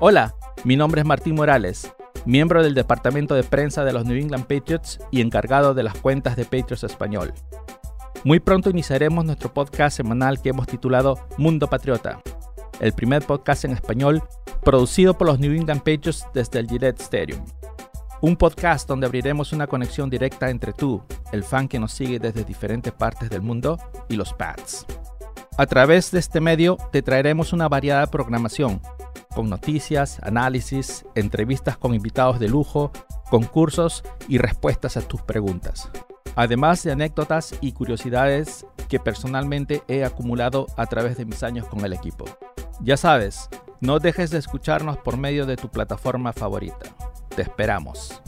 Hola, mi nombre es Martín Morales, miembro del departamento de prensa de los New England Patriots y encargado de las cuentas de Patriots Español. Muy pronto iniciaremos nuestro podcast semanal que hemos titulado Mundo Patriota, el primer podcast en español producido por los New England Patriots desde el Gillette Stadium. Un podcast donde abriremos una conexión directa entre tú, el fan que nos sigue desde diferentes partes del mundo, y los Pats. A través de este medio te traeremos una variada programación, con noticias, análisis, entrevistas con invitados de lujo, concursos y respuestas a tus preguntas. Además de anécdotas y curiosidades que personalmente he acumulado a través de mis años con el equipo. Ya sabes, no dejes de escucharnos por medio de tu plataforma favorita. Te esperamos.